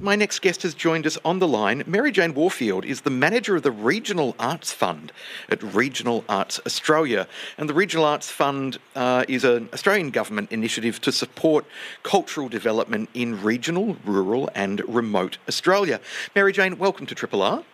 My next guest has joined us on the line. Mary Jane Warfield is the manager of the Regional Arts Fund at Regional Arts Australia. And the Regional Arts Fund uh, is an Australian government initiative to support cultural development in regional, rural, and remote Australia. Mary Jane, welcome to Triple R.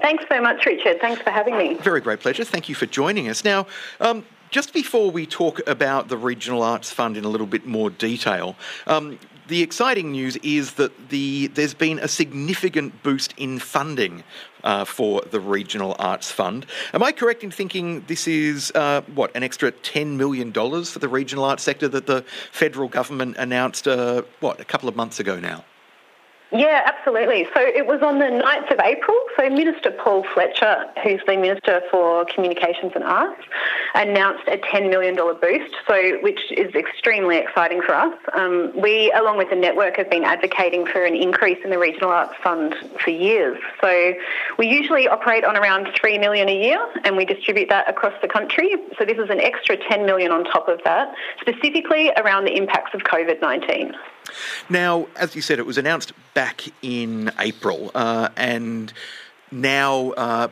Thanks so much, Richard. Thanks for having me. Very great pleasure. Thank you for joining us. Now, um, just before we talk about the Regional Arts Fund in a little bit more detail, um, the exciting news is that the there's been a significant boost in funding uh, for the Regional Arts Fund. Am I correct in thinking this is uh, what an extra ten million dollars for the regional arts sector that the federal government announced uh, what a couple of months ago now? Yeah, absolutely. So it was on the 9th of April. So Minister Paul Fletcher, who's the Minister for Communications and Arts, announced a $10 million boost, so which is extremely exciting for us. Um, we, along with the network, have been advocating for an increase in the Regional Arts Fund for years. So we usually operate on around 3 million a year and we distribute that across the country. So this is an extra 10 million on top of that, specifically around the impacts of COVID-19. Now, as you said, it was announced back in April, uh, and now, uh,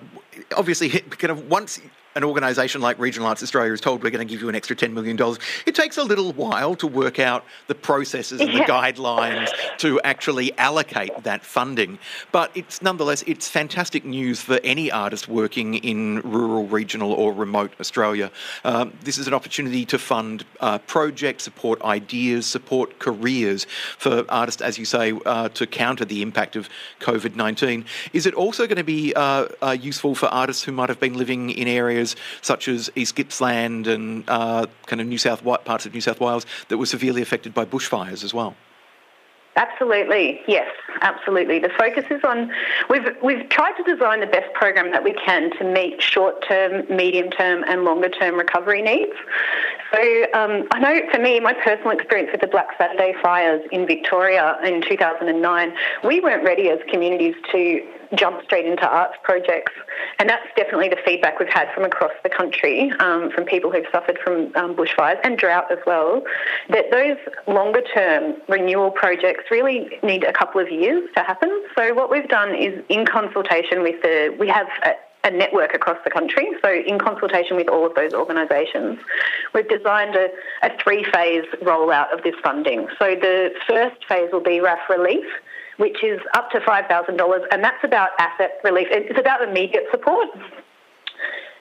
obviously, kind of once an organisation like Regional Arts Australia is told we're going to give you an extra $10 million, it takes a little while to work out the processes and the guidelines to actually allocate that funding. But it's nonetheless, it's fantastic news for any artist working in rural, regional, or remote Australia. Um, this is an opportunity to fund uh, projects, support ideas, support careers for artists, as you say, uh, to counter the impact of COVID 19. Is it also going to be uh, uh, useful for artists who might have been living in areas? Areas such as East Gippsland and uh, kind of New South White parts of New South Wales that were severely affected by bushfires as well. Absolutely, yes, absolutely. The focus is on we've we've tried to design the best program that we can to meet short-term, medium-term, and longer-term recovery needs. So um, I know for me, my personal experience with the Black Saturday fires in Victoria in 2009, we weren't ready as communities to jump straight into arts projects. And that's definitely the feedback we've had from across the country, um, from people who've suffered from um, bushfires and drought as well, that those longer term renewal projects really need a couple of years to happen. So what we've done is in consultation with the, we have a, a network across the country. So, in consultation with all of those organisations, we've designed a, a three phase rollout of this funding. So, the first phase will be RAF relief, which is up to $5,000, and that's about asset relief. It's about immediate support.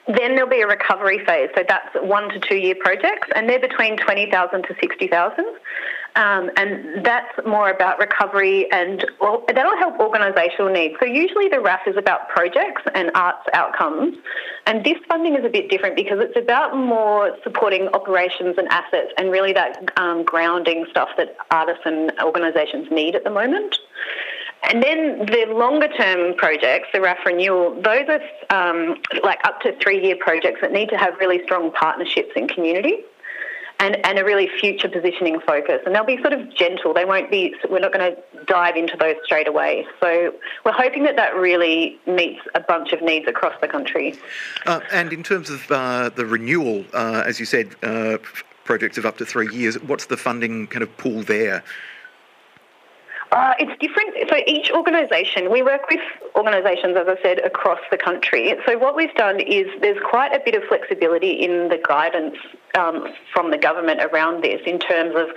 Then there'll be a recovery phase, so that's one to two year projects, and they're between 20,000 to 60,000. Um, and that's more about recovery and well, that'll help organisational needs. So usually the RAF is about projects and arts outcomes, and this funding is a bit different because it's about more supporting operations and assets and really that um, grounding stuff that artists and organisations need at the moment. And then the longer term projects, the RAF renewal, those are um, like up to three year projects that need to have really strong partnerships in community and, and a really future positioning focus. And they'll be sort of gentle. They won't be, we're not going to dive into those straight away. So we're hoping that that really meets a bunch of needs across the country. Uh, and in terms of uh, the renewal, uh, as you said, uh, projects of up to three years, what's the funding kind of pool there? Uh, it's different. So each organisation, we work with organisations, as I said, across the country. So what we've done is there's quite a bit of flexibility in the guidance um, from the government around this in terms of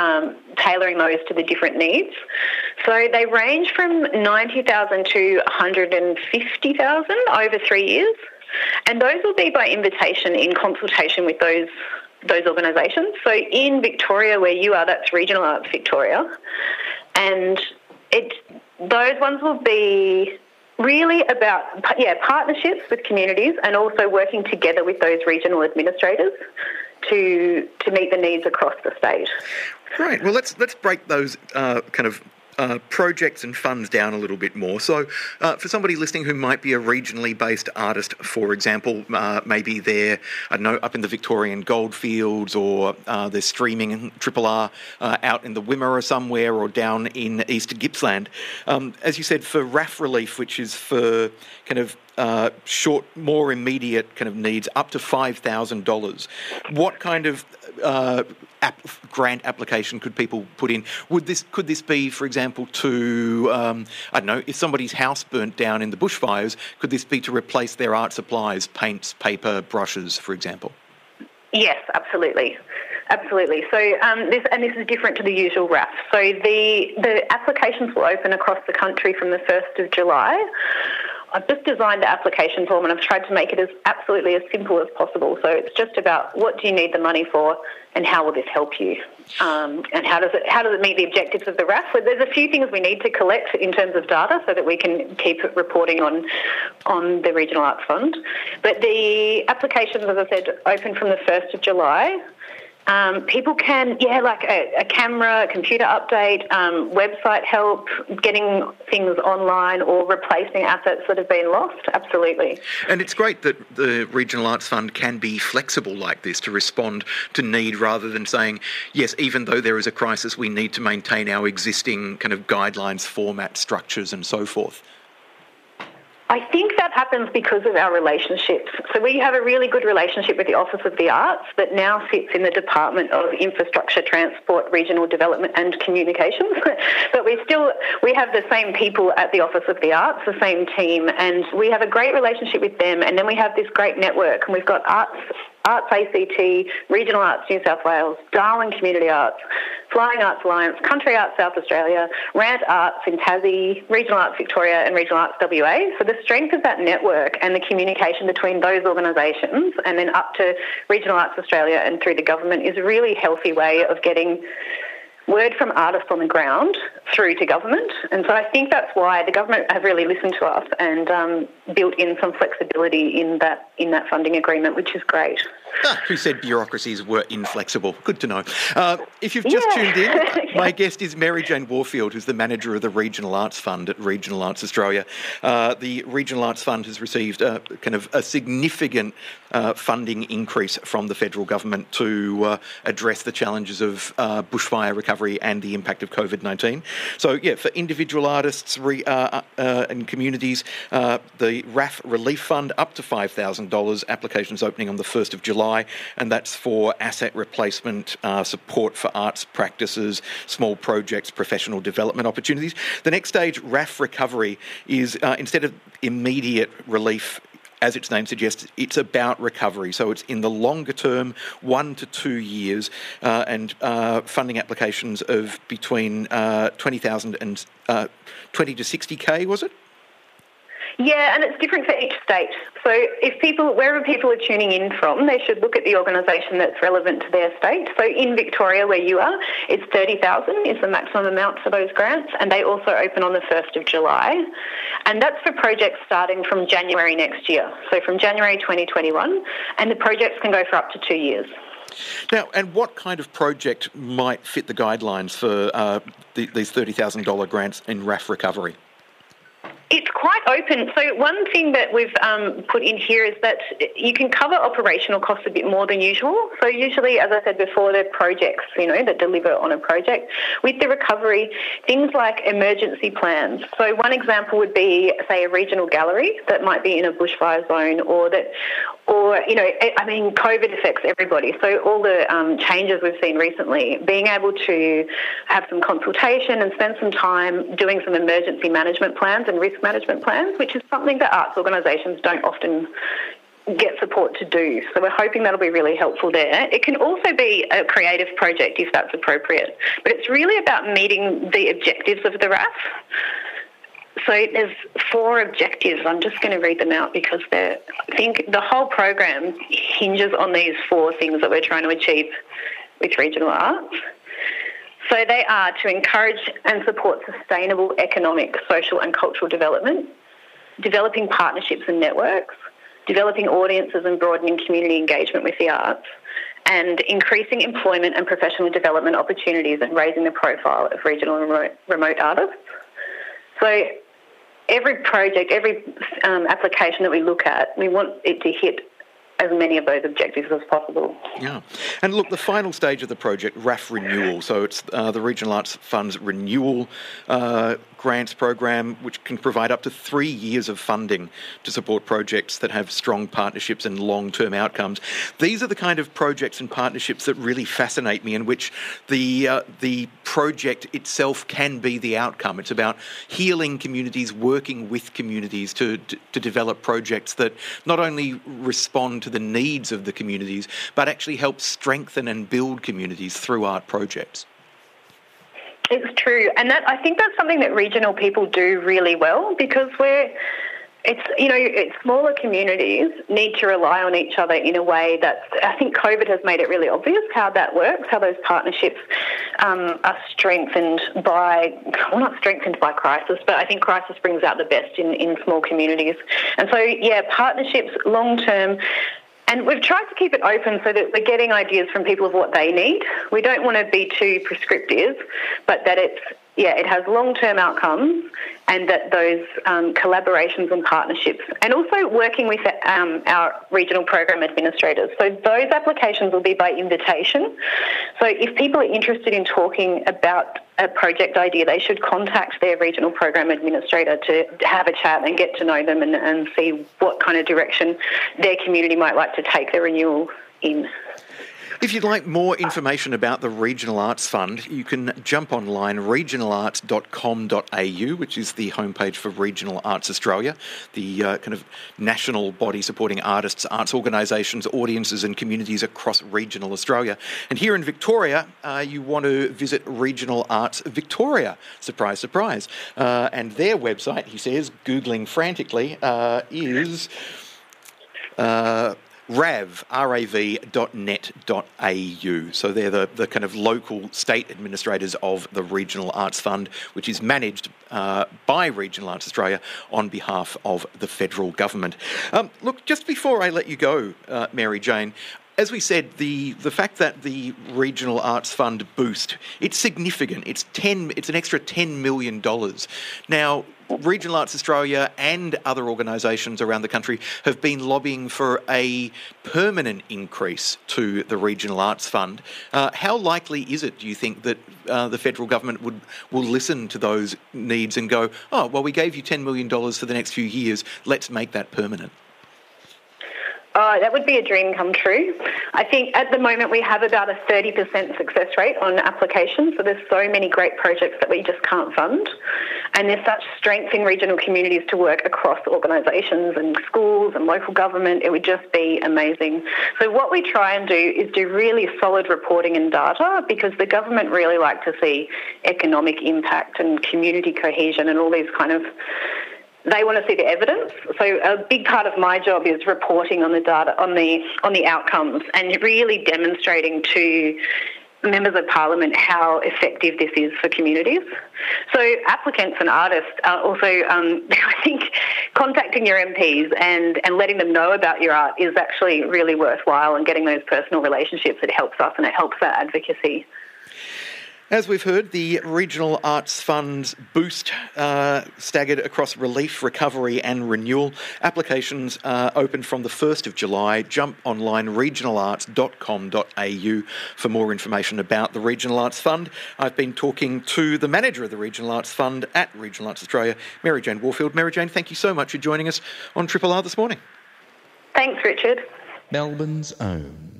um, tailoring those to the different needs. So they range from 90,000 to 150,000 over three years. And those will be by invitation in consultation with those those organisations. So in Victoria, where you are, that's Regional Arts Victoria and it those ones will be really about yeah partnerships with communities and also working together with those regional administrators to to meet the needs across the state. Right. Well, let's let's break those uh, kind of uh, projects and funds down a little bit more. So, uh, for somebody listening who might be a regionally based artist, for example, uh, maybe they're I don't know up in the Victorian goldfields, or uh, they're streaming Triple R uh, out in the Wimmera somewhere, or down in East Gippsland. Um, as you said, for RAF relief, which is for kind of uh, short, more immediate kind of needs, up to five thousand dollars. What kind of uh, grant application could people put in? Would this could this be, for example, to um, I don't know, if somebody's house burnt down in the bushfires, could this be to replace their art supplies, paints, paper, brushes, for example? Yes, absolutely. Absolutely. So um, this and this is different to the usual RAF. So the the applications will open across the country from the first of July. I've just designed the application form and I've tried to make it as absolutely as simple as possible. So it's just about what do you need the money for and how will this help you? Um, and how does it how does it meet the objectives of the RAF? So there's a few things we need to collect in terms of data so that we can keep reporting on on the Regional Arts Fund. But the applications, as I said, open from the first of July. Um, people can, yeah, like a, a camera, a computer update, um, website help, getting things online or replacing assets that have been lost. Absolutely. And it's great that the Regional Arts Fund can be flexible like this to respond to need rather than saying, yes, even though there is a crisis, we need to maintain our existing kind of guidelines, format, structures, and so forth. I think that happens because of our relationships. So we have a really good relationship with the Office of the Arts that now sits in the Department of Infrastructure, Transport, Regional Development and Communications. but we still we have the same people at the Office of the Arts, the same team, and we have a great relationship with them. And then we have this great network, and we've got arts Arts ACT, Regional Arts New South Wales, Darwin Community Arts, Flying Arts Alliance, Country Arts South Australia, Rant Arts in Tassie, Regional Arts Victoria, and Regional Arts WA. So the strength of that network and the communication between those organisations and then up to Regional Arts Australia and through the government is a really healthy way of getting word from artists on the ground through to government. And so I think that's why the government have really listened to us and um, built in some flexibility in that in that funding agreement, which is great. Ah, who said bureaucracies were inflexible? Good to know. Uh, if you've just yeah. tuned in, my guest is Mary Jane Warfield, who's the manager of the Regional Arts Fund at Regional Arts Australia. Uh, the Regional Arts Fund has received a, kind of a significant uh, funding increase from the federal government to uh, address the challenges of uh, bushfire recovery and the impact of COVID 19. So, yeah, for individual artists re, uh, and communities, the RAF Relief Fund up to $5,000. Applications opening on the 1st of July. July, and that's for asset replacement, uh, support for arts practices, small projects, professional development opportunities. The next stage, RAF recovery, is uh, instead of immediate relief as its name suggests, it's about recovery. So it's in the longer term, one to two years, uh, and uh, funding applications of between uh, 20,000 and uh, 20 to 60k, was it? Yeah, and it's different for each state. So if people, wherever people are tuning in from, they should look at the organisation that's relevant to their state. So in Victoria, where you are, it's 30,000 is the maximum amount for those grants, and they also open on the 1st of July. And that's for projects starting from January next year, so from January 2021, and the projects can go for up to two years. Now, and what kind of project might fit the guidelines for uh, the, these $30,000 grants in RAF recovery? It's quite open. So one thing that we've um, put in here is that you can cover operational costs a bit more than usual. So usually, as I said before, they're projects, you know, that deliver on a project. With the recovery, things like emergency plans. So one example would be, say, a regional gallery that might be in a bushfire zone, or that, or you know, I mean, COVID affects everybody. So all the um, changes we've seen recently, being able to have some consultation and spend some time doing some emergency management plans and risk management plans, which is something that arts organisations don't often get support to do. So we're hoping that'll be really helpful there. It can also be a creative project if that's appropriate, but it's really about meeting the objectives of the RAF. So there's four objectives. I'm just going to read them out because they're, I think the whole program hinges on these four things that we're trying to achieve with regional arts. So they are to encourage and support sustainable economic, social and cultural development, developing partnerships and networks, developing audiences and broadening community engagement with the arts, and increasing employment and professional development opportunities and raising the profile of regional and remote, remote artists. So every project, every um, application that we look at, we want it to hit as many of those objectives as possible. Yeah. And look, the final stage of the project, RAF Renewal, so it's uh, the Regional Arts Fund's renewal uh, grants program, which can provide up to three years of funding to support projects that have strong partnerships and long term outcomes. These are the kind of projects and partnerships that really fascinate me, in which the, uh, the project itself can be the outcome. It's about healing communities, working with communities to, to, to develop projects that not only respond to the needs of the communities, but actually help strengthen and build communities through art projects. It's true, and that I think that's something that regional people do really well because we're it's you know it's smaller communities need to rely on each other in a way that I think COVID has made it really obvious how that works, how those partnerships um, are strengthened by well not strengthened by crisis, but I think crisis brings out the best in in small communities, and so yeah, partnerships long term and we've tried to keep it open so that we're getting ideas from people of what they need. We don't want to be too prescriptive, but that it's yeah, it has long term outcomes and that those um, collaborations and partnerships, and also working with um, our regional program administrators. So those applications will be by invitation. So if people are interested in talking about a project idea, they should contact their regional program administrator to have a chat and get to know them and, and see what kind of direction their community might like to take their renewal in. If you'd like more information about the Regional Arts Fund, you can jump online regionalarts.com.au, which is the homepage for Regional Arts Australia, the uh, kind of national body supporting artists, arts organisations, audiences, and communities across regional Australia. And here in Victoria, uh, you want to visit Regional Arts Victoria. Surprise, surprise. Uh, and their website, he says, Googling frantically, uh, is. Uh, rav, rav rav.net.au. So they're the, the kind of local state administrators of the Regional Arts Fund, which is managed uh, by Regional Arts Australia on behalf of the federal government. Um, look, just before I let you go, uh, Mary Jane, as we said, the, the fact that the Regional Arts Fund boost, it's significant. It's ten it's an extra ten million dollars. Now, Regional Arts Australia and other organisations around the country have been lobbying for a permanent increase to the Regional Arts Fund. Uh, how likely is it, do you think, that uh, the federal government would will listen to those needs and go, oh, well, we gave you $10 million for the next few years, let's make that permanent? Oh, that would be a dream come true. I think at the moment we have about a 30% success rate on applications. So there's so many great projects that we just can't fund. And there's such strength in regional communities to work across organisations and schools and local government. It would just be amazing. So what we try and do is do really solid reporting and data because the government really like to see economic impact and community cohesion and all these kind of they want to see the evidence. So a big part of my job is reporting on the data, on the on the outcomes, and really demonstrating to members of parliament how effective this is for communities. So applicants and artists are also, um, I think, contacting your MPs and, and letting them know about your art is actually really worthwhile and getting those personal relationships. It helps us and it helps our advocacy. As we've heard, the Regional Arts Fund's boost uh, staggered across relief, recovery, and renewal. Applications are open from the 1st of July. Jump online regionalarts.com.au for more information about the Regional Arts Fund. I've been talking to the manager of the Regional Arts Fund at Regional Arts Australia, Mary Jane Warfield. Mary Jane, thank you so much for joining us on Triple R this morning. Thanks, Richard. Melbourne's own.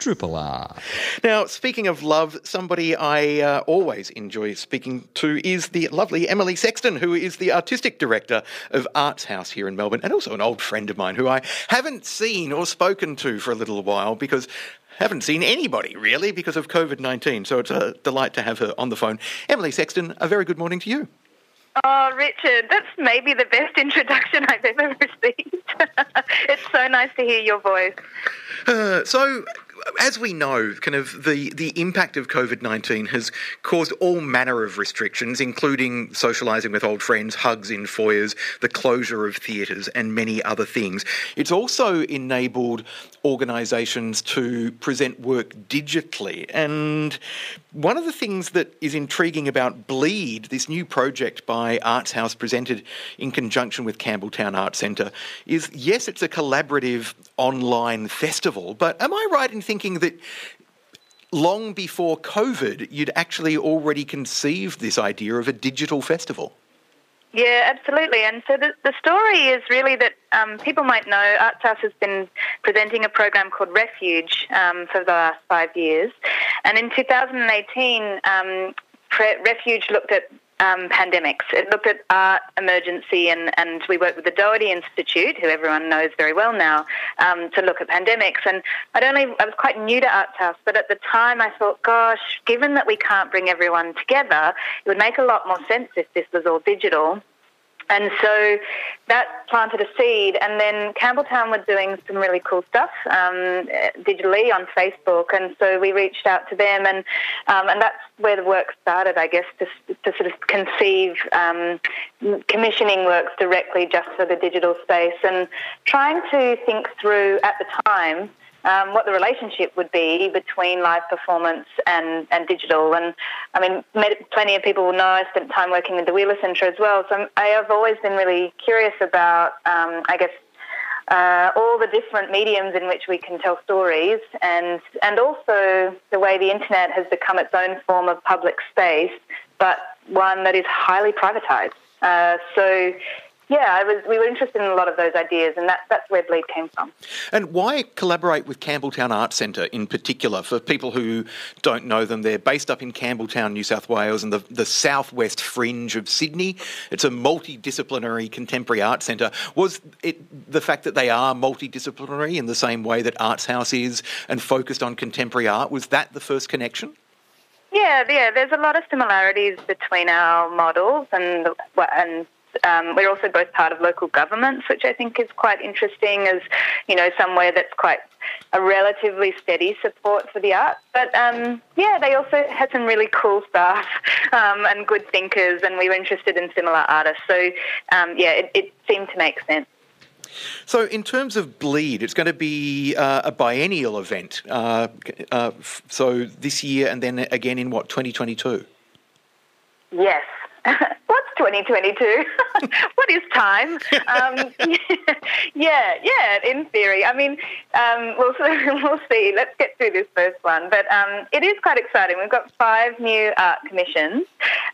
Triple R. Now, speaking of love, somebody I uh, always enjoy speaking to is the lovely Emily Sexton, who is the artistic director of Arts House here in Melbourne, and also an old friend of mine who I haven't seen or spoken to for a little while because haven't seen anybody really because of COVID 19. So it's a delight to have her on the phone. Emily Sexton, a very good morning to you. Oh, Richard, that's maybe the best introduction I've ever received. it's so nice to hear your voice. Uh, so, as we know, kind of the, the impact of COVID 19 has caused all manner of restrictions, including socialising with old friends, hugs in foyers, the closure of theatres, and many other things. It's also enabled organisations to present work digitally. And one of the things that is intriguing about Bleed, this new project by Arts House presented in conjunction with Campbelltown Arts Centre, is yes, it's a collaborative online festival, but am I right in thinking that long before COVID, you'd actually already conceived this idea of a digital festival? Yeah, absolutely. And so the, the story is really that um, people might know Arts House has been presenting a program called Refuge um, for the last five years. And in 2018, um, Refuge looked at um, pandemics. It looked at art emergency, and, and we worked with the Doherty Institute, who everyone knows very well now, um, to look at pandemics. And I'd only I was quite new to Arts House, but at the time I thought, gosh, given that we can't bring everyone together, it would make a lot more sense if this was all digital. And so that planted a seed. And then Campbelltown were doing some really cool stuff um, digitally on Facebook. And so we reached out to them, and um, and that's where the work started, I guess, to, to sort of conceive um, commissioning works directly just for the digital space and trying to think through at the time um, what the relationship would be between live performance and, and digital. And I mean, plenty of people will know I spent time working with the Wheeler Centre as well. So I have always been really curious about, um, I guess, uh, all the different mediums in which we can tell stories, and and also the way the internet has become its own form of public space, but one that is highly privatized. Uh, so yeah, was, we were interested in a lot of those ideas, and that, that's where Bleed came from. And why collaborate with Campbelltown Arts Centre in particular? For people who don't know them, they're based up in Campbelltown, New South Wales, and the, the southwest fringe of Sydney. It's a multidisciplinary contemporary art centre. Was it the fact that they are multidisciplinary in the same way that Arts House is and focused on contemporary art, was that the first connection? Yeah, yeah. There's a lot of similarities between our models and and um, we're also both part of local governments, which I think is quite interesting as, you know, somewhere that's quite a relatively steady support for the arts. But um, yeah, they also had some really cool staff um, and good thinkers, and we were interested in similar artists. So um, yeah, it, it seemed to make sense. So, in terms of Bleed, it's going to be uh, a biennial event. Uh, uh, so, this year and then again in what, 2022? Yes, What's 2022? what is time? Um, yeah, yeah, in theory. I mean, um, we'll, we'll see. Let's get through this first one. But um, it is quite exciting. We've got five new art commissions,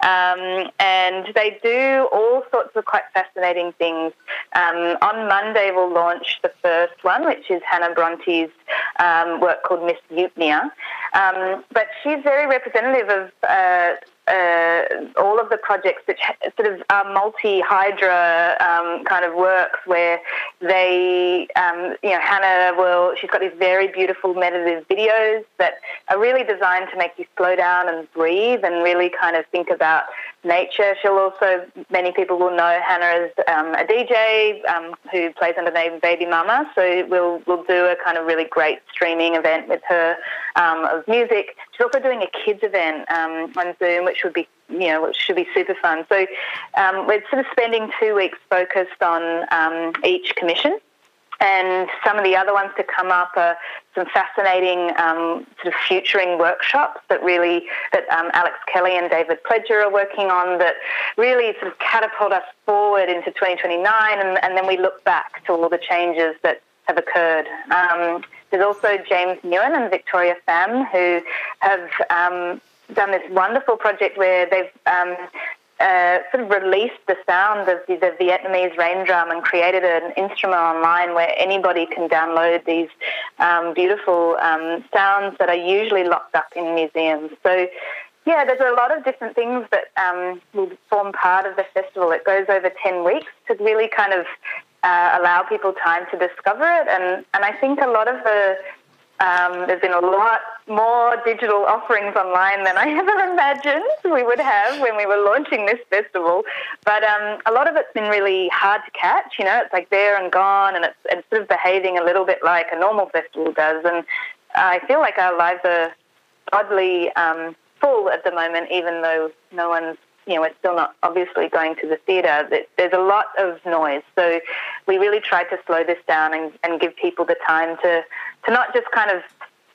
um, and they do all sorts of quite fascinating things. Um, on Monday, we'll launch the first one, which is Hannah Bronte's um, work called Miss Eupnia. but she's very representative of uh, uh, all of the projects that sort of are multi-hydra um, kind of works where they, um, you know, Hannah will, she's got these very beautiful meditative videos that are really designed to make you slow down and breathe and really kind of think about nature. She'll also, many people will know Hannah as um, a DJ um, who plays under the name Baby Mama. So we'll, we'll do a kind of really great streaming event with her um, of music. She's also doing a kids event um, on Zoom, which would be you know, which should be super fun. So um, we're sort of spending two weeks focused on um, each commission. And some of the other ones to come up are some fascinating um, sort of futuring workshops that really that um, Alex Kelly and David Pledger are working on that really sort of catapult us forward into 2029, and, and then we look back to all the changes that have occurred. Um, there's also James Nguyen and Victoria Pham who have um, done this wonderful project where they've um, uh, sort of released the sound of the, the, Vietnamese rain drum and created an instrument online where anybody can download these um, beautiful um, sounds that are usually locked up in museums. So, yeah, there's a lot of different things that um, will form part of the festival. It goes over 10 weeks to really kind of uh, allow people time to discover it. And, and I think a lot of the um, there's been a lot more digital offerings online than I ever imagined we would have when we were launching this festival. But um, a lot of it's been really hard to catch. You know, it's like there and gone, and it's, it's sort of behaving a little bit like a normal festival does. And I feel like our lives are oddly um, full at the moment, even though no one's you know, we're still not obviously going to the theatre. There's a lot of noise. So we really tried to slow this down and, and give people the time to, to not just kind of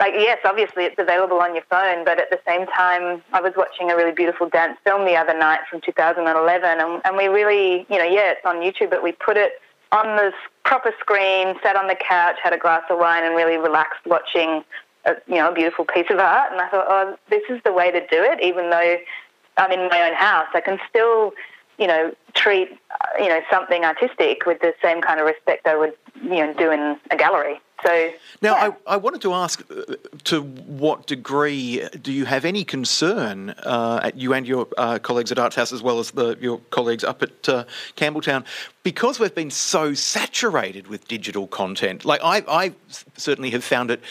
like yes, obviously it's available on your phone, but at the same time, I was watching a really beautiful dance film the other night from 2011, and, and we really, you know, yeah, it's on YouTube, but we put it on the proper screen, sat on the couch, had a glass of wine, and really relaxed watching, a, you know, a beautiful piece of art. And I thought, oh, this is the way to do it, even though I'm in my own house. I can still, you know, treat, you know, something artistic with the same kind of respect I would, you know, do in a gallery. So now, yeah. I, I, wanted to ask, uh, to what degree do you have any concern uh, at you and your uh, colleagues at Arts House, as well as the, your colleagues up at uh, Campbelltown, because we've been so saturated with digital content? Like I, I certainly have found it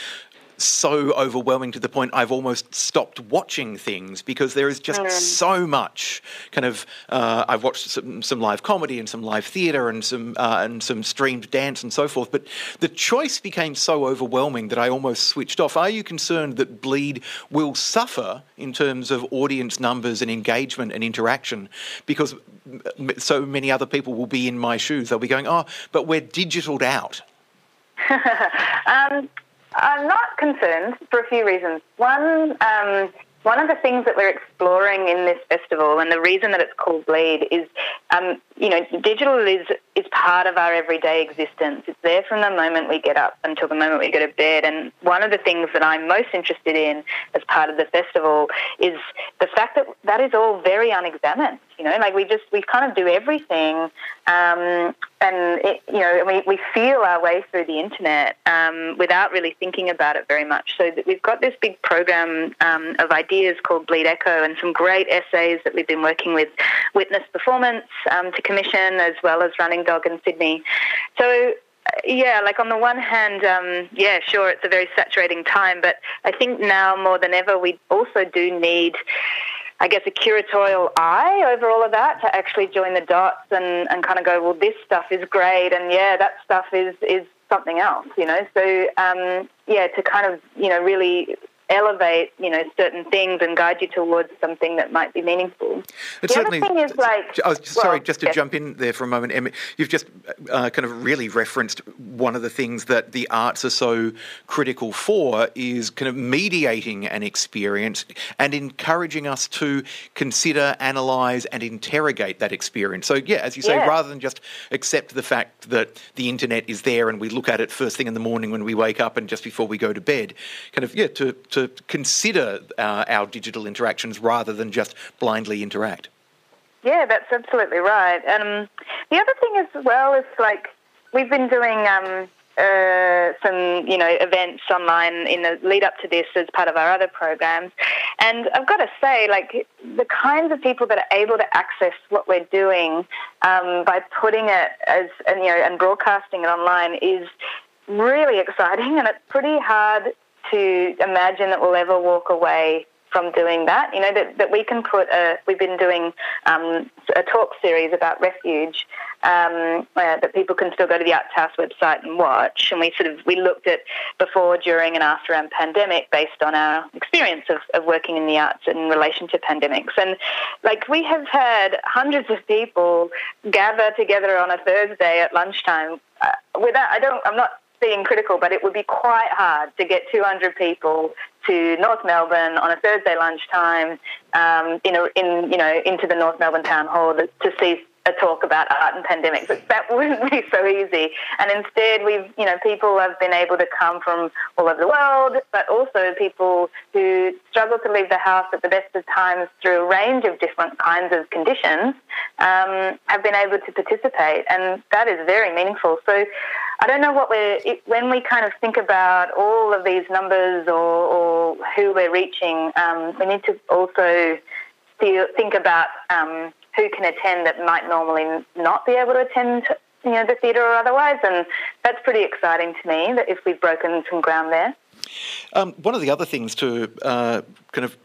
so overwhelming to the point I've almost stopped watching things because there is just mm. so much kind of. Uh, I've watched some, some live comedy and some live theatre and some uh, and some streamed dance and so forth, but the choice became so overwhelming that I almost switched off. Are you concerned that Bleed will suffer in terms of audience numbers and engagement and interaction because so many other people will be in my shoes? They'll be going, "Oh, but we're digitaled out." um, I'm not concerned for a few reasons. One, um, one of the things that we're exploring in this festival, and the reason that it's called Bleed, is um, you know, digital is is part of our everyday existence. It's there from the moment we get up until the moment we go to bed. And one of the things that I'm most interested in as part of the festival is the fact that that is all very unexamined. You know, like we just we kind of do everything, um, and it, you know, we we feel our way through the internet um, without really thinking about it very much. So we've got this big program um, of ideas called Bleed Echo, and some great essays that we've been working with Witness Performance um, to commission, as well as Running Dog in Sydney. So yeah, like on the one hand, um, yeah, sure, it's a very saturating time, but I think now more than ever, we also do need. I guess a curatorial eye over all of that to actually join the dots and, and kind of go, well, this stuff is great, and yeah, that stuff is is something else, you know. So um, yeah, to kind of you know really elevate, you know, certain things and guide you towards something that might be meaningful. The other thing is like, I was sorry, well, just to yes. jump in there for a moment, Emma. You've just uh, kind of really referenced one of the things that the arts are so critical for is kind of mediating an experience and encouraging us to consider, analyze, and interrogate that experience. So, yeah, as you say, rather than just accept the fact that the internet is there and we look at it first thing in the morning when we wake up and just before we go to bed, kind of yeah, to, to to consider uh, our digital interactions rather than just blindly interact. Yeah, that's absolutely right. Um, the other thing as well is like we've been doing um, uh, some, you know, events online in the lead up to this as part of our other programs. And I've got to say, like, the kinds of people that are able to access what we're doing um, by putting it as, and, you know, and broadcasting it online is really exciting. And it's pretty hard to imagine that we'll ever walk away from doing that. You know, that, that we can put a, we've been doing um, a talk series about refuge um, uh, that people can still go to the Arts House website and watch. And we sort of, we looked at before, during and after a pandemic based on our experience of, of working in the arts in relation to pandemics. And like we have had hundreds of people gather together on a Thursday at lunchtime uh, without, I don't, I'm not being critical, but it would be quite hard to get 200 people to North Melbourne on a Thursday lunchtime, um, in, a, in you know into the North Melbourne Town Hall to see a talk about art and pandemics. That wouldn't be so easy. And instead, we've, you know, people have been able to come from all over the world, but also people who struggle to leave the house at the best of times through a range of different kinds of conditions um, have been able to participate. And that is very meaningful. So I don't know what we're, when we kind of think about all of these numbers or, or who we're reaching, um, we need to also think about um, who can attend that might normally not be able to attend you know the theatre or otherwise and that's pretty exciting to me that if we've broken some ground there um, one of the other things to uh, kind of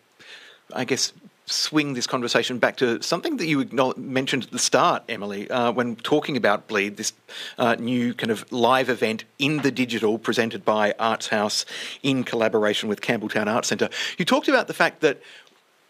I guess swing this conversation back to something that you mentioned at the start, Emily, uh, when talking about Bleed, this uh, new kind of live event in the digital presented by Arts House in collaboration with Campbelltown Arts Centre. You talked about the fact that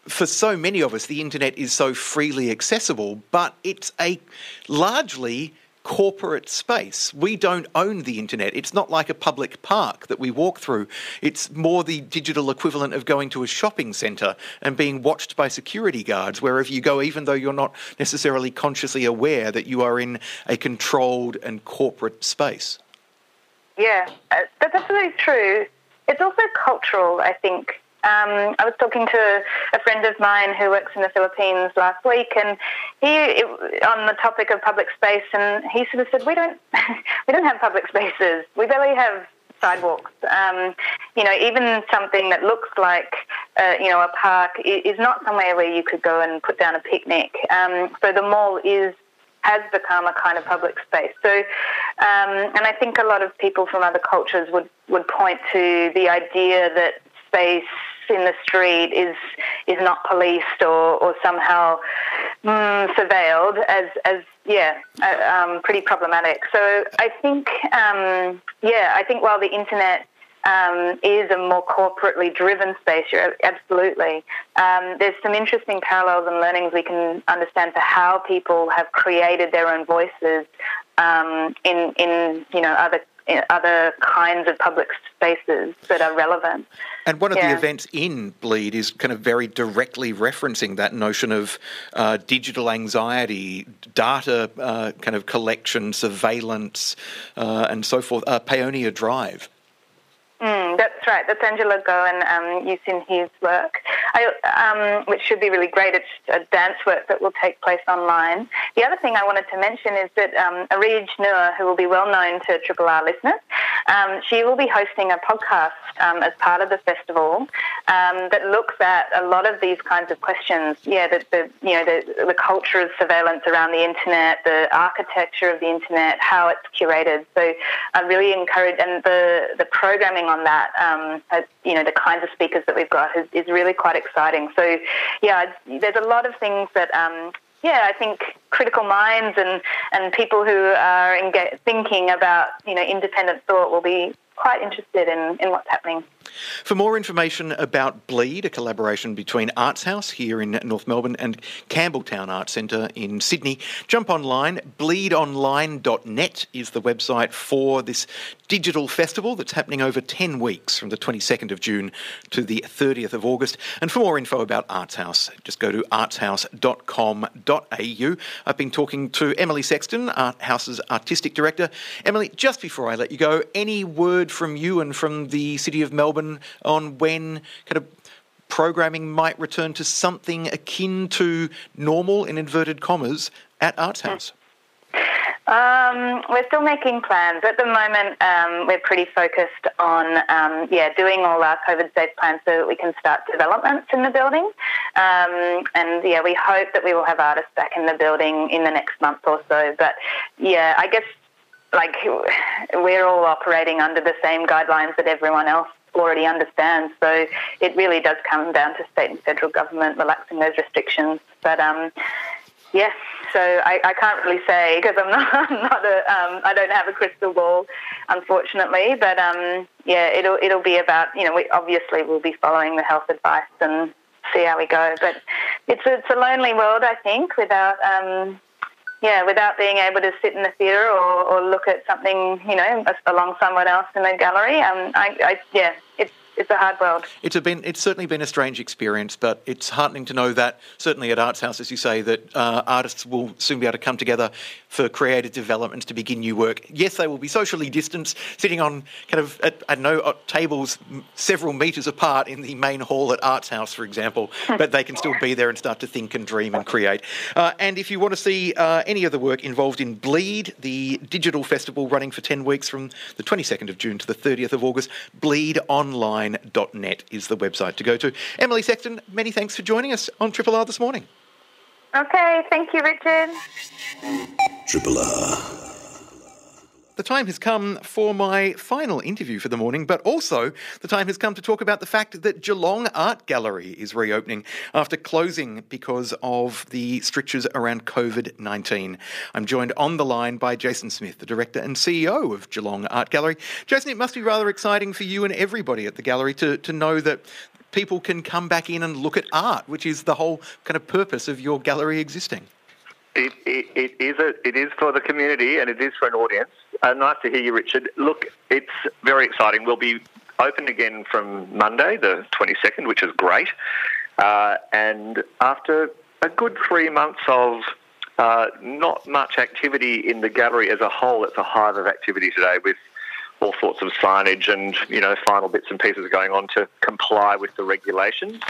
for so many of us, the internet is so freely accessible, but it's a largely corporate space. We don't own the internet. It's not like a public park that we walk through. It's more the digital equivalent of going to a shopping centre and being watched by security guards wherever you go, even though you're not necessarily consciously aware that you are in a controlled and corporate space. Yeah, uh, that's absolutely true. It's also cultural, I think. Um, I was talking to a friend of mine who works in the Philippines last week, and he it, on the topic of public space, and he sort of said, "We don't, we don't have public spaces. We barely have sidewalks. Um, you know, even something that looks like, uh, you know, a park is not somewhere where you could go and put down a picnic. Um, so the mall is has become a kind of public space. So, um, and I think a lot of people from other cultures would would point to the idea that space in the street is is not policed or, or somehow mm, surveilled as as yeah uh, um, pretty problematic. So I think um, yeah I think while the internet um, is a more corporately driven space, absolutely. Um, there's some interesting parallels and learnings we can understand for how people have created their own voices um, in in you know other other kinds of public spaces that are relevant. And one of yeah. the events in Bleed is kind of very directly referencing that notion of uh, digital anxiety, data uh, kind of collection, surveillance, uh, and so forth. Uh, Paranoia Drive. That's right. That's Angela Goh and um, Yusin He's work, I, um, which should be really great. It's a dance work that will take place online. The other thing I wanted to mention is that um, Areej Nur, who will be well known to Triple R listeners, um, she will be hosting a podcast um, as part of the festival um, that looks at a lot of these kinds of questions. Yeah, the, the you know the, the culture of surveillance around the internet, the architecture of the internet, how it's curated. So I really encourage and the the programming on that, um, you know, the kinds of speakers that we've got is, is, really quite exciting. So, yeah, there's a lot of things that, um, yeah, I think critical minds and, and people who are thinking about, you know, independent thought will be quite interested in, in what's happening. For more information about Bleed, a collaboration between Arts House here in North Melbourne and Campbelltown Arts Centre in Sydney, jump online. Bleedonline.net is the website for this digital festival that's happening over 10 weeks from the 22nd of June to the 30th of August. And for more info about Arts House, just go to artshouse.com.au. I've been talking to Emily Sexton, Art House's artistic director. Emily, just before I let you go, any word from you and from the City of Melbourne? Melbourne on when kind of programming might return to something akin to normal, in inverted commas, at Arts House? Um, we're still making plans. At the moment, um, we're pretty focused on, um, yeah, doing all our COVID safe plans so that we can start developments in the building. Um, and yeah, we hope that we will have artists back in the building in the next month or so. But yeah, I guess like we're all operating under the same guidelines that everyone else already understands. So it really does come down to state and federal government relaxing those restrictions. But um, yes, so I, I, can't really say because I'm not, I'm not a, um, I don't have a crystal ball, unfortunately. But um, yeah, it'll it'll be about you know we obviously we'll be following the health advice and see how we go. But it's it's a lonely world, I think, without um, yeah, without being able to sit in the theatre or, or look at something, you know, along someone else in the gallery. Um, I, I, yeah, it's it's a hard world. It's been it's certainly been a strange experience, but it's heartening to know that certainly at Arts House, as you say, that uh, artists will soon be able to come together for creative developments to begin new work. Yes, they will be socially distanced, sitting on kind of at, I know tables several metres apart in the main hall at Arts House, for example, but they can still be there and start to think and dream and create. Uh, and if you want to see uh, any of the work involved in Bleed, the digital festival running for ten weeks from the 22nd of June to the 30th of August, bleedonline.net is the website to go to. Emily Sexton, many thanks for joining us on Triple R this morning. Okay, thank you, Richard. Triple R. the time has come for my final interview for the morning, but also the time has come to talk about the fact that Geelong Art Gallery is reopening after closing because of the strictures around COVID 19. I'm joined on the line by Jason Smith, the director and CEO of Geelong Art Gallery. Jason, it must be rather exciting for you and everybody at the gallery to, to know that people can come back in and look at art, which is the whole kind of purpose of your gallery existing. It, it, it is a, it is for the community and it is for an audience. Uh, nice to hear you, Richard. Look, it's very exciting. We'll be open again from Monday, the 22nd, which is great. Uh, and after a good three months of uh, not much activity in the gallery as a whole, it's a hive of activity today with all sorts of signage and you know final bits and pieces going on to comply with the regulations.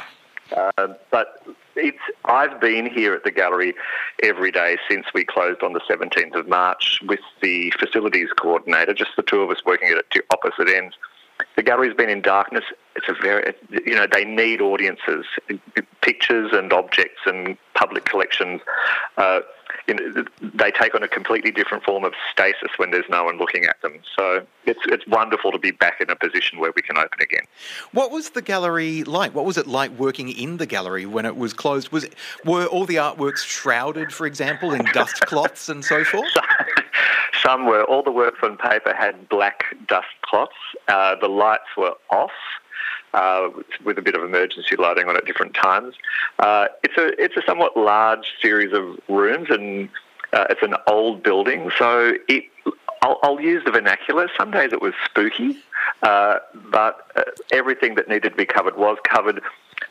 Uh, but it's I've been here at the gallery every day since we closed on the 17th of March with the facilities coordinator, just the two of us working at two opposite ends. The gallery's been in darkness. It's a very, you know, they need audiences, pictures and objects and public collections. Uh, you know, they take on a completely different form of stasis when there's no one looking at them. So it's it's wonderful to be back in a position where we can open again. What was the gallery like? What was it like working in the gallery when it was closed? Was were all the artworks shrouded, for example, in dust cloths and so forth? Some were. All the works on paper had black dust cloths. Uh, the lights were off uh, with a bit of emergency lighting on at different times. Uh, it's a it's a somewhat large series of rooms, and uh, it's an old building, so it. I'll, I'll, use the vernacular. Some days it was spooky, uh, but uh, everything that needed to be covered was covered.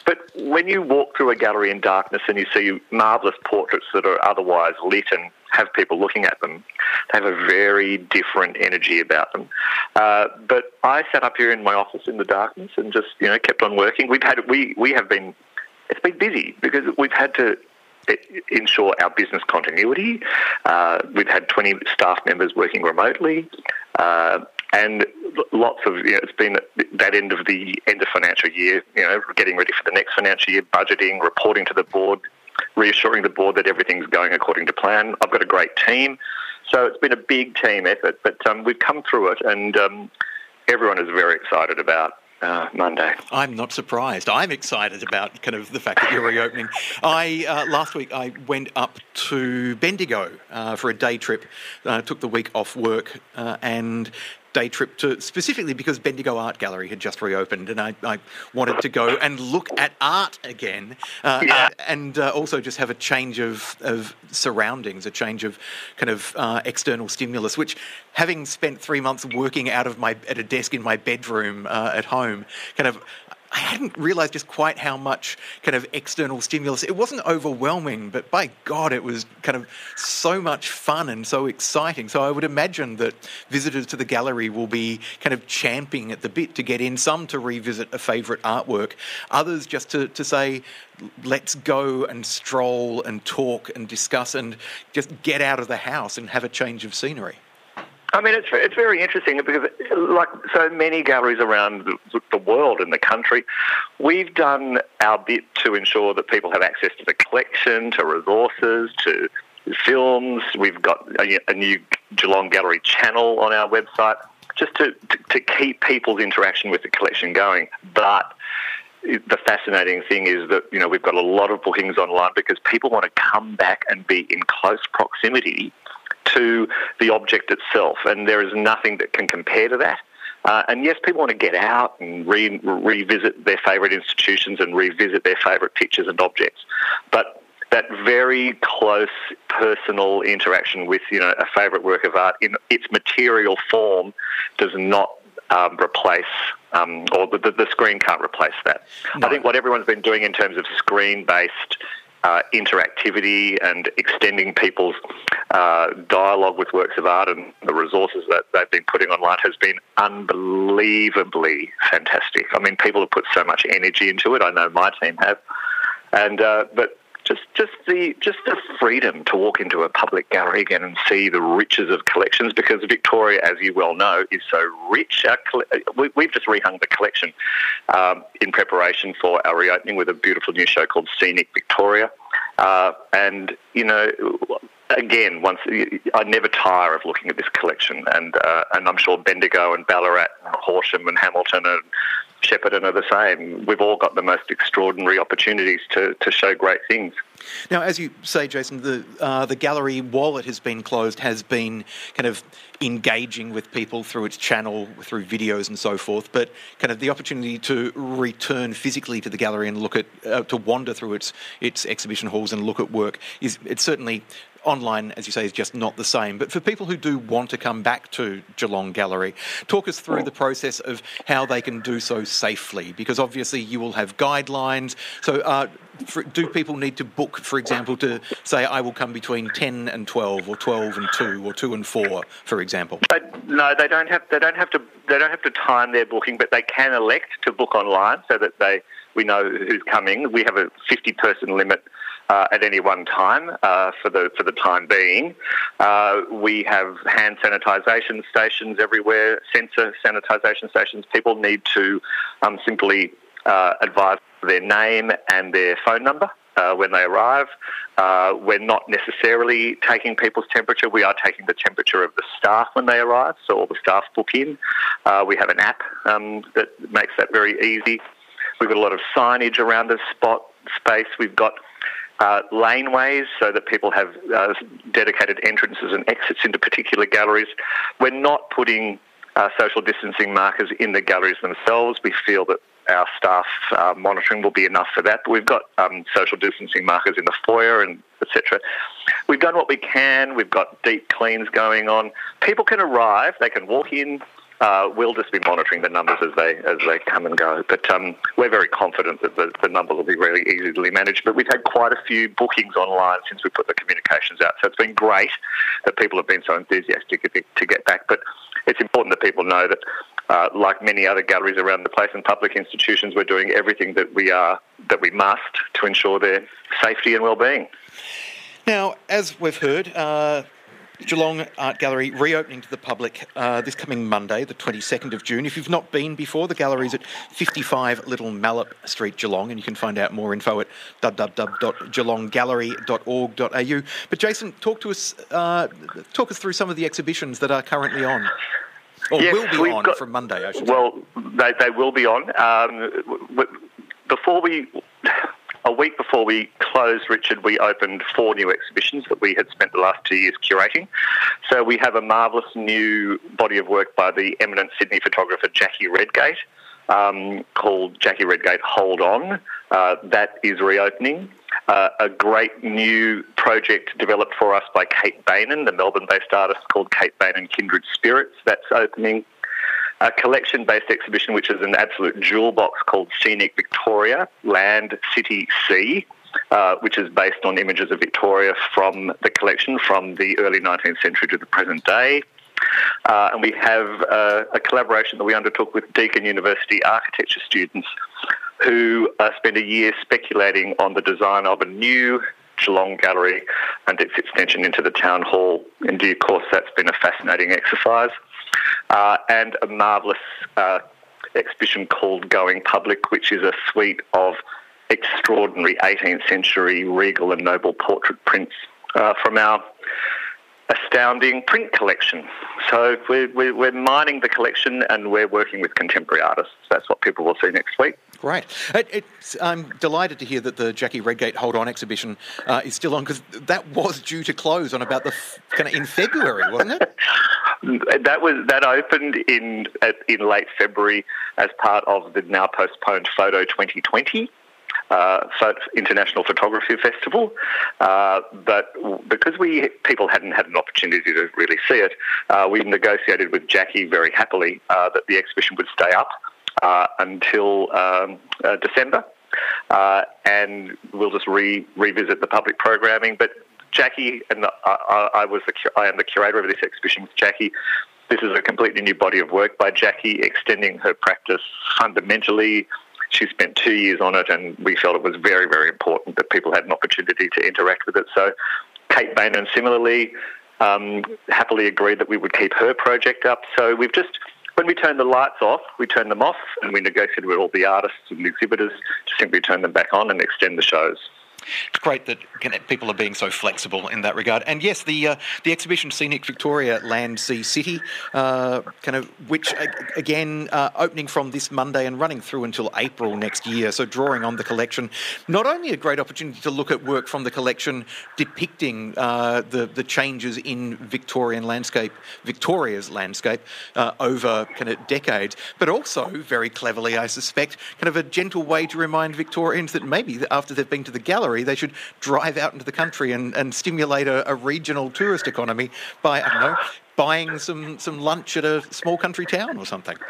But when you walk through a gallery in darkness and you see marvellous portraits that are otherwise lit and have people looking at them. They have a very different energy about them. Uh, but I sat up here in my office in the darkness and just you know kept on working. We've had we we have been it's been busy because we've had to ensure our business continuity. Uh, we've had 20 staff members working remotely. Uh, and lots of you know, it's been that end of the end of financial year, you know, getting ready for the next financial year, budgeting, reporting to the board, reassuring the board that everything's going according to plan. I've got a great team. So it's been a big team effort, but um, we've come through it, and um, everyone is very excited about uh, Monday. I'm not surprised. I'm excited about kind of the fact that you're reopening. I uh, last week I went up to Bendigo uh, for a day trip. Uh, took the week off work uh, and day trip to specifically because Bendigo Art Gallery had just reopened, and I, I wanted to go and look at art again, uh, yeah. uh, and uh, also just have a change of, of surroundings, a change of kind of uh, external stimulus. Which, having spent three months working out of my at a desk in my bedroom uh, at home, kind of I hadn't realized just quite how much kind of external stimulus. It wasn't overwhelming, but by God, it was kind of so much fun and so exciting. So I would imagine that visitors to the gallery will be kind of champing at the bit to get in, some to revisit a favourite artwork, others just to, to say, let's go and stroll and talk and discuss and just get out of the house and have a change of scenery. I mean, it's it's very interesting because, like so many galleries around the, world and the country, we've done our bit to ensure that people have access to the collection, to resources, to films. We've got a, a new Geelong Gallery channel on our website, just to, to, to keep people's interaction with the collection going. But the fascinating thing is that you know we've got a lot of bookings online because people want to come back and be in close proximity to the object itself, and there is nothing that can compare to that. Uh, and yes, people want to get out and re- revisit their favourite institutions and revisit their favourite pictures and objects, but that very close personal interaction with you know a favourite work of art in its material form does not um, replace, um, or the, the, screen can't replace that. No. I think what everyone's been doing in terms of screen based uh, interactivity and extending people's uh, dialogue with works of art and the resources that they've been putting online has been unbelievably fantastic. I mean, people have put so much energy into it. I know my team have, and uh, but just just the just the freedom to walk into a public gallery again and see the riches of collections because Victoria, as you well know, is so rich. Our, we, have just rehung the collection um, in preparation for our reopening with a beautiful new show called Scenic Victoria, uh, and you know again, once I never tire of looking at this collection, and uh, and I'm sure Bendigo and Ballarat, and Horsham and Hamilton and Shepparton are the same. We've all got the most extraordinary opportunities to, to show great things. Now, as you say, Jason, the uh, the gallery, while it has been closed, has been kind of engaging with people through its channel, through videos and so forth. But kind of the opportunity to return physically to the gallery and look at, uh, to wander through its its exhibition halls and look at work is it's certainly online, as you say, is just not the same. But for people who do want to come back to Geelong Gallery, talk us through the process of how they can do so safely, because obviously you will have guidelines. So, uh, for, do people need to book, for example, to say I will come between ten and twelve, or twelve and two, or two and four, for example? But no, they don't have. They don't have to. They don't have to time their booking, but they can elect to book online so that they we know who's coming. We have a fifty-person limit uh, at any one time uh, for the for the time being. Uh, we have hand sanitisation stations everywhere, sensor sanitisation stations. People need to um, simply uh, advise their name and their phone number. Uh, when they arrive, uh, we're not necessarily taking people's temperature. We are taking the temperature of the staff when they arrive, so all the staff book in. we have an app um, that makes that very easy. We've got a lot of signage around the spot space. We've got uh, laneways so that people have uh, dedicated entrances and exits into particular galleries. We're not putting uh, social distancing markers in the galleries themselves. We feel that our staff uh, monitoring will be enough for that. But we've got um, social distancing markers in the foyer and etc. We've done what we can. We've got deep cleans going on. People can arrive. They can walk in, uh, we'll just be monitoring the numbers as they as they come and go. But um, we're very confident that the, the numbers will be really easily managed. But we've had quite a few bookings online since we put the communications out, so it's been great that people have been so enthusiastic to get back. But it's important that people know that. Uh, like many other galleries around the place and public institutions, we're doing everything that we are that we must to ensure their safety and well-being. Now, as we've heard, uh, Geelong Art Gallery reopening to the public uh, this coming Monday, the 22nd of June. If you've not been before, the gallery is at 55 Little Malop Street, Geelong, and you can find out more info at www.geelonggallery.org.au. But Jason, talk to us, uh, talk us through some of the exhibitions that are currently on. Or yes, will be on got, from Monday, I should well, say. Well, they, they will be on. Um, before we a week before we closed, Richard, we opened four new exhibitions that we had spent the last two years curating. So we have a marvellous new body of work by the eminent Sydney photographer Jackie Redgate um, called Jackie Redgate Hold On. Uh, that is reopening. Uh, a great new project developed for us by Kate Beynon, the Melbourne based artist called Kate Beynon Kindred Spirits. That's opening a collection based exhibition which is an absolute jewel box called Scenic Victoria Land, City, Sea. Uh, which is based on images of Victoria from the collection from the early 19th century to the present day. Uh, and we have uh, a collaboration that we undertook with Deakin University architecture students who uh, spent a year speculating on the design of a new Geelong Gallery and its extension into the town hall. In due course, that's been a fascinating exercise uh, and a marvellous uh, exhibition called Going Public, which is a suite of extraordinary 18th century regal and noble portrait prints uh, from our astounding print collection. So we're, we're, mining the collection and we're working with contemporary artists. That's what people will see next week. Great. It, I'm delighted to hear that the Jackie Redgate Hold On exhibition uh, is still on because that was due to close on about the kind of in February, wasn't it? that was that opened in in late February as part of the now postponed Photo 2020 uh, International Photography Festival. Uh, but because we people hadn't had an opportunity to really see it, uh, we negotiated with Jackie very happily uh, that the exhibition would stay up uh, until um, uh, December. and we'll just re- revisit the public programming. But Jackie and I, I was the I am the curator of this exhibition with Jackie. This is a completely new body of work by Jackie, extending her practice fundamentally. She spent two years on it, and we felt it was very, very important that people had an opportunity to interact with it. So, Kate Beynon similarly um, happily agreed that we would keep her project up. So, we've just when we turned the lights off, we turned them off, and we negotiated with all the artists and exhibitors to simply turn them back on and extend the shows. It's great that people are being so flexible in that regard. And yes, the uh, the exhibition Scenic Victoria Land Sea City, uh, kind of which again uh, opening from this Monday and running through until April next year. So drawing on the collection, not only a great opportunity to look at work from the collection depicting uh, the the changes in Victorian landscape, Victoria's landscape uh, over kind of decades, but also very cleverly, I suspect, kind of a gentle way to remind Victorians that maybe after they've been to the gallery, they should drive out into the country and, and stimulate a, a regional tourist economy by, I don't know, buying some, some lunch at a small country town or something.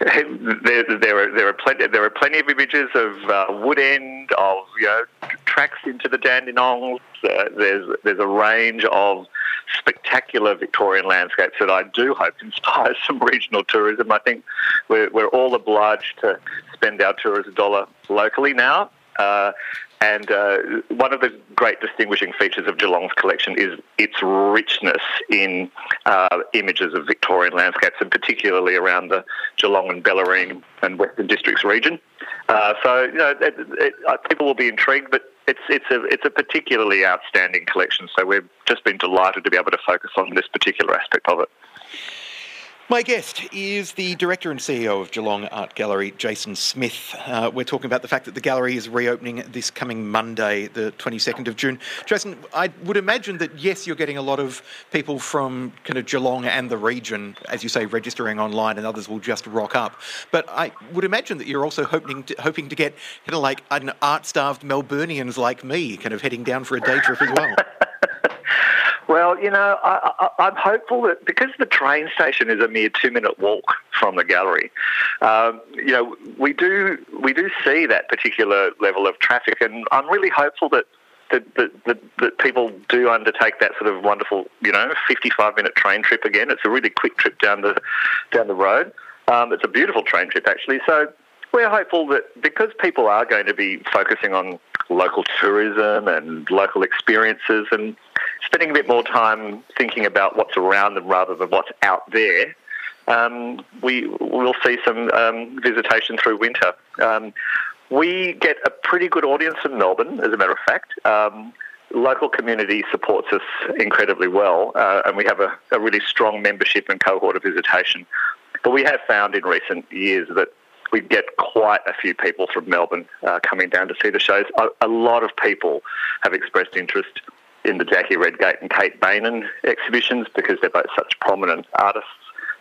There, there, are, there, are plenty, there are plenty of images of uh, Woodend, of you know, tracks into the Dandenongs. Uh, there's, there's a range of spectacular Victorian landscapes that I do hope inspires some regional tourism. I think we're, we're all obliged to spend our tourist dollar locally now. Uh, and uh, one of the great distinguishing features of Geelong's collection is its richness in uh, images of Victorian landscapes, and particularly around the Geelong and Bellarine and Western Districts region. Uh, so, you know, it, it, uh, people will be intrigued, but it's it's a it's a particularly outstanding collection. So we've just been delighted to be able to focus on this particular aspect of it. My guest is the director and CEO of Geelong Art Gallery, Jason Smith. Uh, we're talking about the fact that the gallery is reopening this coming Monday, the 22nd of June. Jason, I would imagine that yes, you're getting a lot of people from kind of Geelong and the region, as you say, registering online, and others will just rock up. But I would imagine that you're also hoping to, hoping to get kind of like an art-starved Melburnians like me, kind of heading down for a day trip as well. Well, you know, I, am hopeful that because the train station is a mere two-minute walk from the gallery, um, you know, we do we do see that particular level of traffic, and I'm really hopeful that that, that, that, that, people do undertake that sort of wonderful, you know, 55 minute train trip again. It's a really quick trip down the down the road. Um, it's a beautiful train trip actually. So we're hopeful that because people are going to be focusing on local tourism and local experiences and spending a bit more time thinking about what's around them rather than what's out there, um, we will see some um, visitation through winter. Um, we get a pretty good audience in Melbourne, as a matter of fact. Um, local community supports us incredibly well, uh, and we have a, a really strong membership and cohort of visitation. But we have found in recent years that we get quite a few people from Melbourne uh, coming down to see the shows. A, a, lot of people have expressed interest in the Jackie Redgate and Kate Beynon exhibitions because they're both such prominent artists.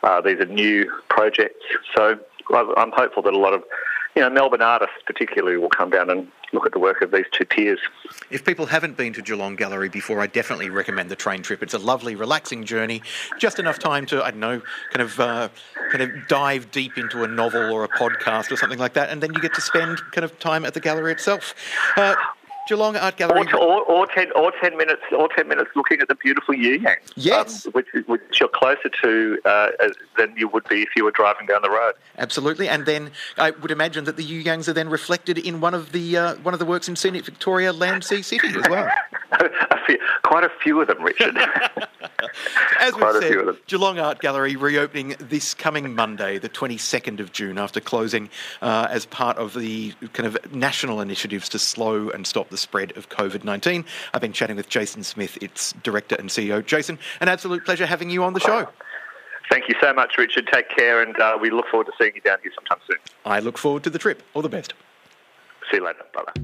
Uh, these are new projects, so I'm hopeful that a lot of you know, Melbourne artists particularly will come down and look at the work of these two peers. If people haven't been to Geelong Gallery before, I definitely recommend the train trip. It's a lovely, relaxing journey, just enough time to, I don't know, kind of, uh, kind of dive deep into a novel or a podcast or something like that, and then you get to spend kind of time at the gallery itself. Uh, Geelong Art Gallery. Or, or, or, ten, or ten minutes, or ten minutes looking at the beautiful You Yang. Yes, um, which, which, you're closer to uh, than you would be if you were driving down the road. Absolutely, and then I would imagine that the You Yangs are then reflected in one of the uh, one of the works in scenic Victoria, Land Sea City, as well. few, quite a few of them, Richard. As we've said, Geelong Art Gallery reopening this coming Monday, the 22nd of June, after closing uh, as part of the kind of national initiatives to slow and stop the spread of COVID 19. I've been chatting with Jason Smith, its director and CEO. Jason, an absolute pleasure having you on the show. Thank you so much, Richard. Take care, and uh, we look forward to seeing you down here sometime soon. I look forward to the trip. All the best. See you later. Bye bye.